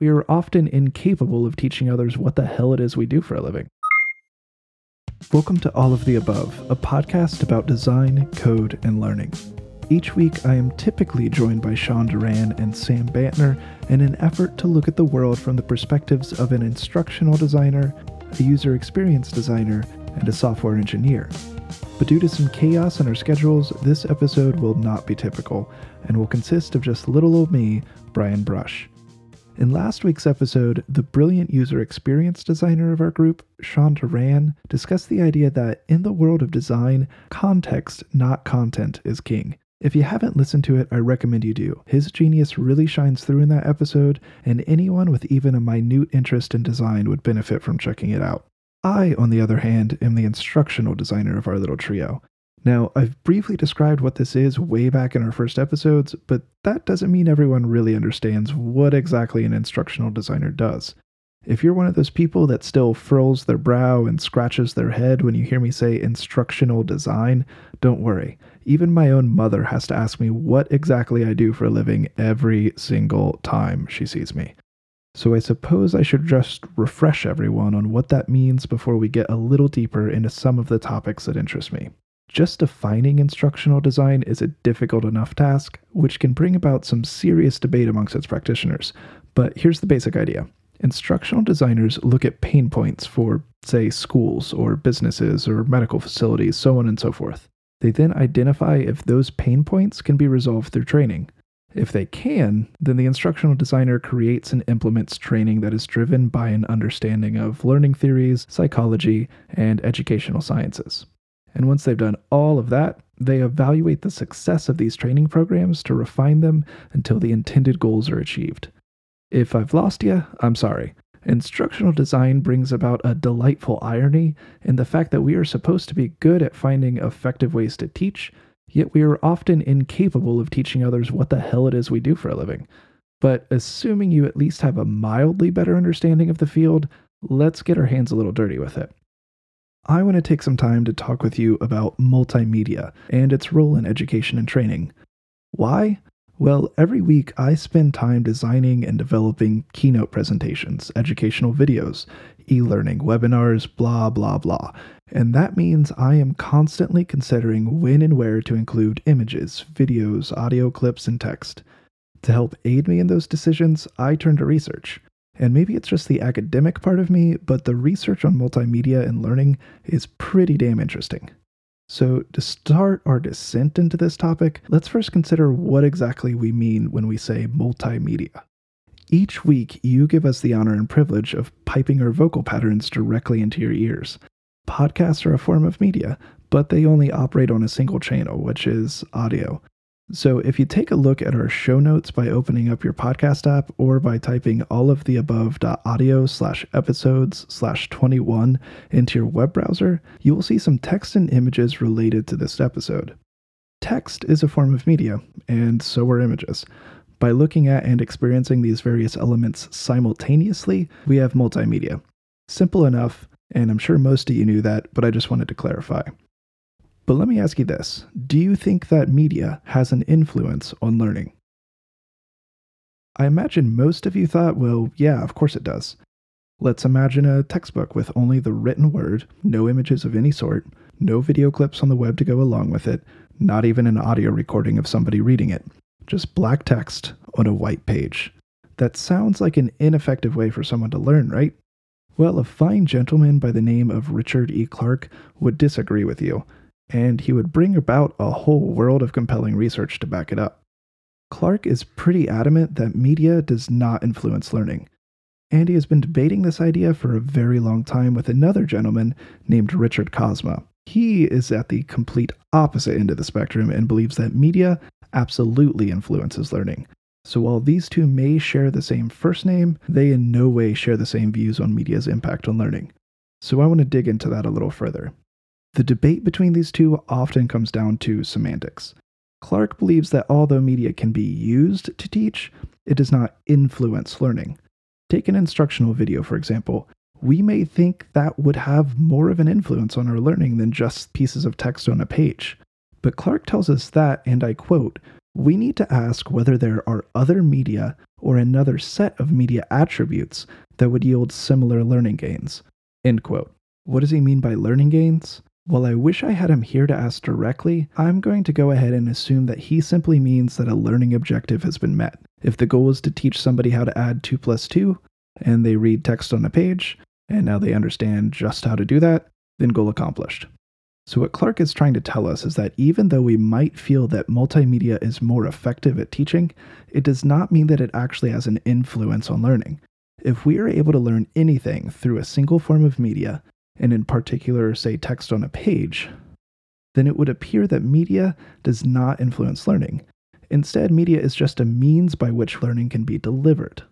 we are often incapable of teaching others what the hell it is we do for a living. Welcome to All of the Above, a podcast about design, code, and learning. Each week, I am typically joined by Sean Duran and Sam Bantner in an effort to look at the world from the perspectives of an instructional designer, a user experience designer, and a software engineer. But due to some chaos in our schedules, this episode will not be typical and will consist of just little old me, Bryan Brush. In last week's episode, the brilliant user experience designer of our group, Sean Duran, discussed the idea that in the world of design, context, not content, is king. If you haven't listened to it, I recommend you do. His genius really shines through in that episode, and anyone with even a minute interest in design would benefit from checking it out. I, on the other hand, am the instructional designer of our little trio. Now, I've briefly described what this is way back in our first episodes, but that doesn't mean everyone really understands what exactly an instructional designer does. If you're one of those people that still furls their brow and scratches their head when you hear me say instructional design, don't worry. Even my own mother has to ask me what exactly I do for a living every single time she sees me. So I suppose I should just refresh everyone on what that means before we get a little deeper into some of the topics that interest me. Just defining instructional design is a difficult enough task, which can bring about some serious debate amongst its practitioners. But here's the basic idea instructional designers look at pain points for, say, schools or businesses or medical facilities, so on and so forth. They then identify if those pain points can be resolved through training. If they can, then the instructional designer creates and implements training that is driven by an understanding of learning theories, psychology, and educational sciences. And once they've done all of that, they evaluate the success of these training programs to refine them until the intended goals are achieved. If I've lost you, I'm sorry. Instructional design brings about a delightful irony in the fact that we are supposed to be good at finding effective ways to teach, yet we are often incapable of teaching others what the hell it is we do for a living. But assuming you at least have a mildly better understanding of the field, let's get our hands a little dirty with it. I want to take some time to talk with you about multimedia and its role in education and training. Why? Well, every week I spend time designing and developing keynote presentations, educational videos, e learning, webinars, blah, blah, blah. And that means I am constantly considering when and where to include images, videos, audio clips, and text. To help aid me in those decisions, I turn to research. And maybe it's just the academic part of me, but the research on multimedia and learning is pretty damn interesting. So, to start our descent into this topic, let's first consider what exactly we mean when we say multimedia. Each week, you give us the honor and privilege of piping our vocal patterns directly into your ears. Podcasts are a form of media, but they only operate on a single channel, which is audio. So if you take a look at our show notes by opening up your podcast app or by typing all of the above audio slash episodes slash 21 into your web browser, you will see some text and images related to this episode. Text is a form of media, and so are images. By looking at and experiencing these various elements simultaneously, we have multimedia. Simple enough, and I'm sure most of you knew that, but I just wanted to clarify. But let me ask you this Do you think that media has an influence on learning? I imagine most of you thought, well, yeah, of course it does. Let's imagine a textbook with only the written word, no images of any sort, no video clips on the web to go along with it, not even an audio recording of somebody reading it. Just black text on a white page. That sounds like an ineffective way for someone to learn, right? Well, a fine gentleman by the name of Richard E. Clark would disagree with you and he would bring about a whole world of compelling research to back it up. Clark is pretty adamant that media does not influence learning, and he has been debating this idea for a very long time with another gentleman named Richard Kozma. He is at the complete opposite end of the spectrum and believes that media absolutely influences learning. So while these two may share the same first name, they in no way share the same views on media's impact on learning. So I want to dig into that a little further. The debate between these two often comes down to semantics. Clark believes that although media can be used to teach, it does not influence learning. Take an instructional video, for example. We may think that would have more of an influence on our learning than just pieces of text on a page. But Clark tells us that, and I quote, we need to ask whether there are other media or another set of media attributes that would yield similar learning gains. End quote. What does he mean by learning gains? While I wish I had him here to ask directly, I'm going to go ahead and assume that he simply means that a learning objective has been met. If the goal is to teach somebody how to add 2 plus 2, and they read text on a page, and now they understand just how to do that, then goal accomplished. So, what Clark is trying to tell us is that even though we might feel that multimedia is more effective at teaching, it does not mean that it actually has an influence on learning. If we are able to learn anything through a single form of media, and in particular, say, text on a page, then it would appear that media does not influence learning. Instead, media is just a means by which learning can be delivered.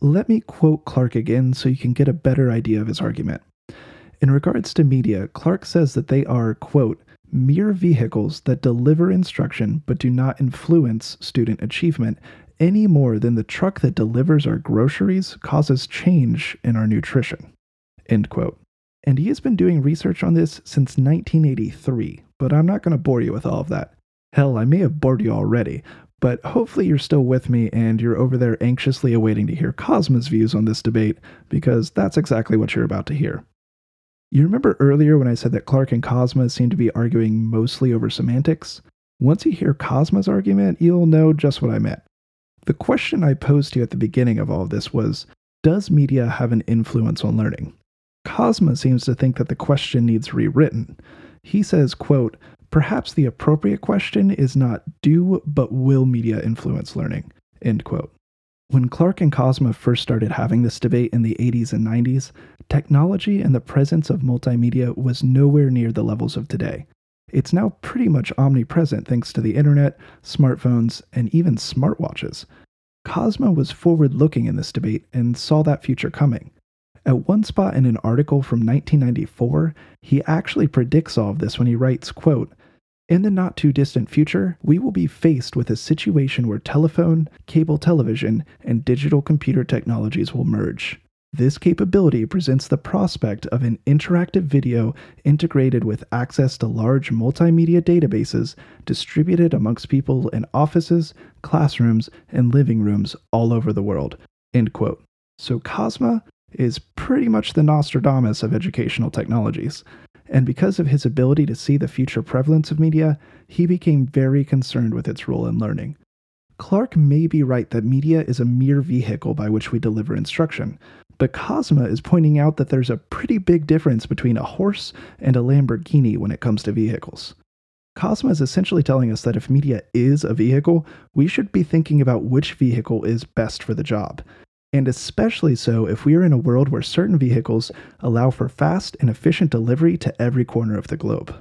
Let me quote Clark again so you can get a better idea of his argument. In regards to media, Clark says that they are, quote, mere vehicles that deliver instruction but do not influence student achievement any more than the truck that delivers our groceries causes change in our nutrition. End quote and he has been doing research on this since 1983, but I'm not going to bore you with all of that. Hell, I may have bored you already, but hopefully you're still with me and you're over there anxiously awaiting to hear Kozma's views on this debate, because that's exactly what you're about to hear. You remember earlier when I said that Clark and Kozma seem to be arguing mostly over semantics? Once you hear Kozma's argument, you'll know just what I meant. The question I posed to you at the beginning of all of this was Does media have an influence on learning? Kozma seems to think that the question needs rewritten. He says, quote, Perhaps the appropriate question is not do, but will media influence learning? End quote. When Clark and Kozma first started having this debate in the 80s and 90s, technology and the presence of multimedia was nowhere near the levels of today. It's now pretty much omnipresent thanks to the internet, smartphones, and even smartwatches. Kozma was forward looking in this debate and saw that future coming. At one spot in an article from 1994, he actually predicts all of this when he writes, quote, in the not too distant future, we will be faced with a situation where telephone, cable television, and digital computer technologies will merge. This capability presents the prospect of an interactive video integrated with access to large multimedia databases distributed amongst people in offices, classrooms, and living rooms all over the world. End quote. So Kozma is pretty much the Nostradamus of educational technologies. And because of his ability to see the future prevalence of media, he became very concerned with its role in learning. Clark may be right that media is a mere vehicle by which we deliver instruction, but Kozma is pointing out that there's a pretty big difference between a horse and a Lamborghini when it comes to vehicles. Kozma is essentially telling us that if media is a vehicle, we should be thinking about which vehicle is best for the job and especially so if we are in a world where certain vehicles allow for fast and efficient delivery to every corner of the globe.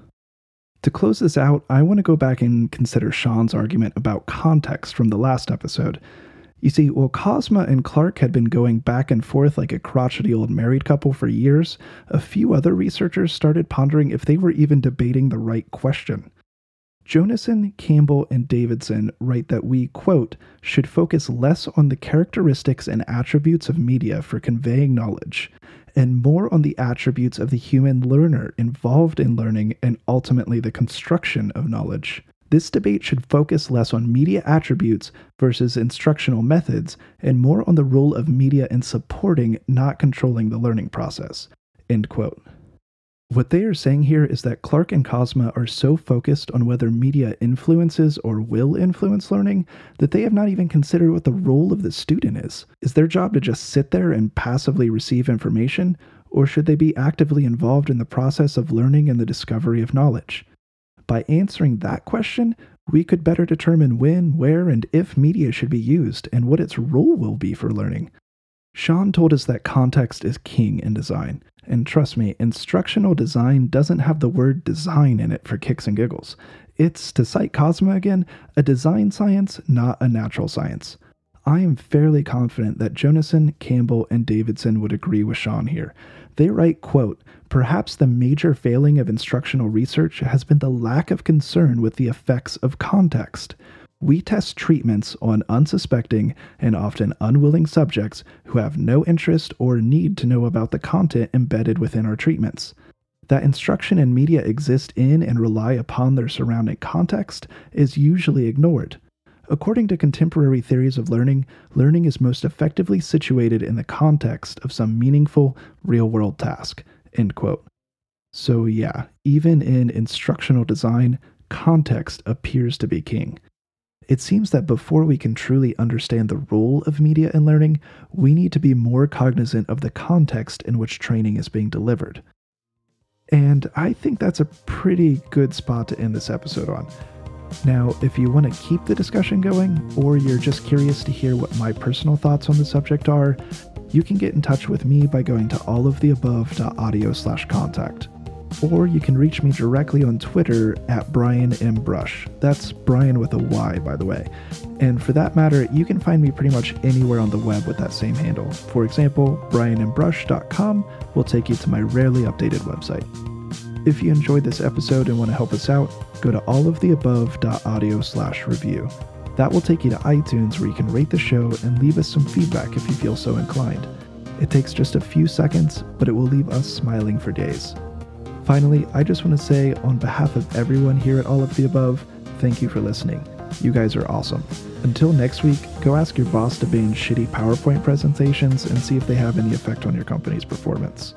To close this out, I want to go back and consider Sean's argument about context from the last episode. You see, while Kozma and Clark had been going back and forth like a crotchety old married couple for years, a few other researchers started pondering if they were even debating the right question. Jonassen, Campbell, and Davidson write that we, quote, should focus less on the characteristics and attributes of media for conveying knowledge, and more on the attributes of the human learner involved in learning and ultimately the construction of knowledge. This debate should focus less on media attributes versus instructional methods and more on the role of media in supporting, not controlling the learning process. End quote. What they are saying here is that Clark and Kozma are so focused on whether media influences or will influence learning that they have not even considered what the role of the student is. Is their job to just sit there and passively receive information, or should they be actively involved in the process of learning and the discovery of knowledge? By answering that question, we could better determine when, where, and if media should be used and what its role will be for learning. Sean told us that context is king in design. And trust me, instructional design doesn't have the word design in it for kicks and giggles. It's, to cite Kozma again, a design science, not a natural science. I am fairly confident that Jonassen, Campbell, and Davidson would agree with Sean here. They write, quote, Perhaps the major failing of instructional research has been the lack of concern with the effects of context. We test treatments on unsuspecting and often unwilling subjects who have no interest or need to know about the content embedded within our treatments. That instruction and media exist in and rely upon their surrounding context is usually ignored. According to contemporary theories of learning, learning is most effectively situated in the context of some meaningful, real world task. End quote. So, yeah, even in instructional design, context appears to be king. It seems that before we can truly understand the role of media in learning, we need to be more cognizant of the context in which training is being delivered. And I think that's a pretty good spot to end this episode on. Now, if you want to keep the discussion going, or you're just curious to hear what my personal thoughts on the subject are, you can get in touch with me by going to alloftheabove.audio slash contact. Or you can reach me directly on Twitter at Bryan M. Brush. That's Bryan with a Y, by the way. And for that matter, you can find me pretty much anywhere on the web with that same handle. For example, bryanmbrush.com will take you to my rarely updated website. If you enjoyed this episode and want to help us out, go to alloftheabove.audio slash review. That will take you to iTunes where you can rate the show and leave us some feedback if you feel so inclined. It takes just a few seconds, but it will leave us smiling for days. Finally, I just want to say, on behalf of everyone here at All of the Above, thank you for listening. You guys are awesome. Until next week, go ask your boss to ban shitty PowerPoint presentations and see if they have any effect on your company's performance.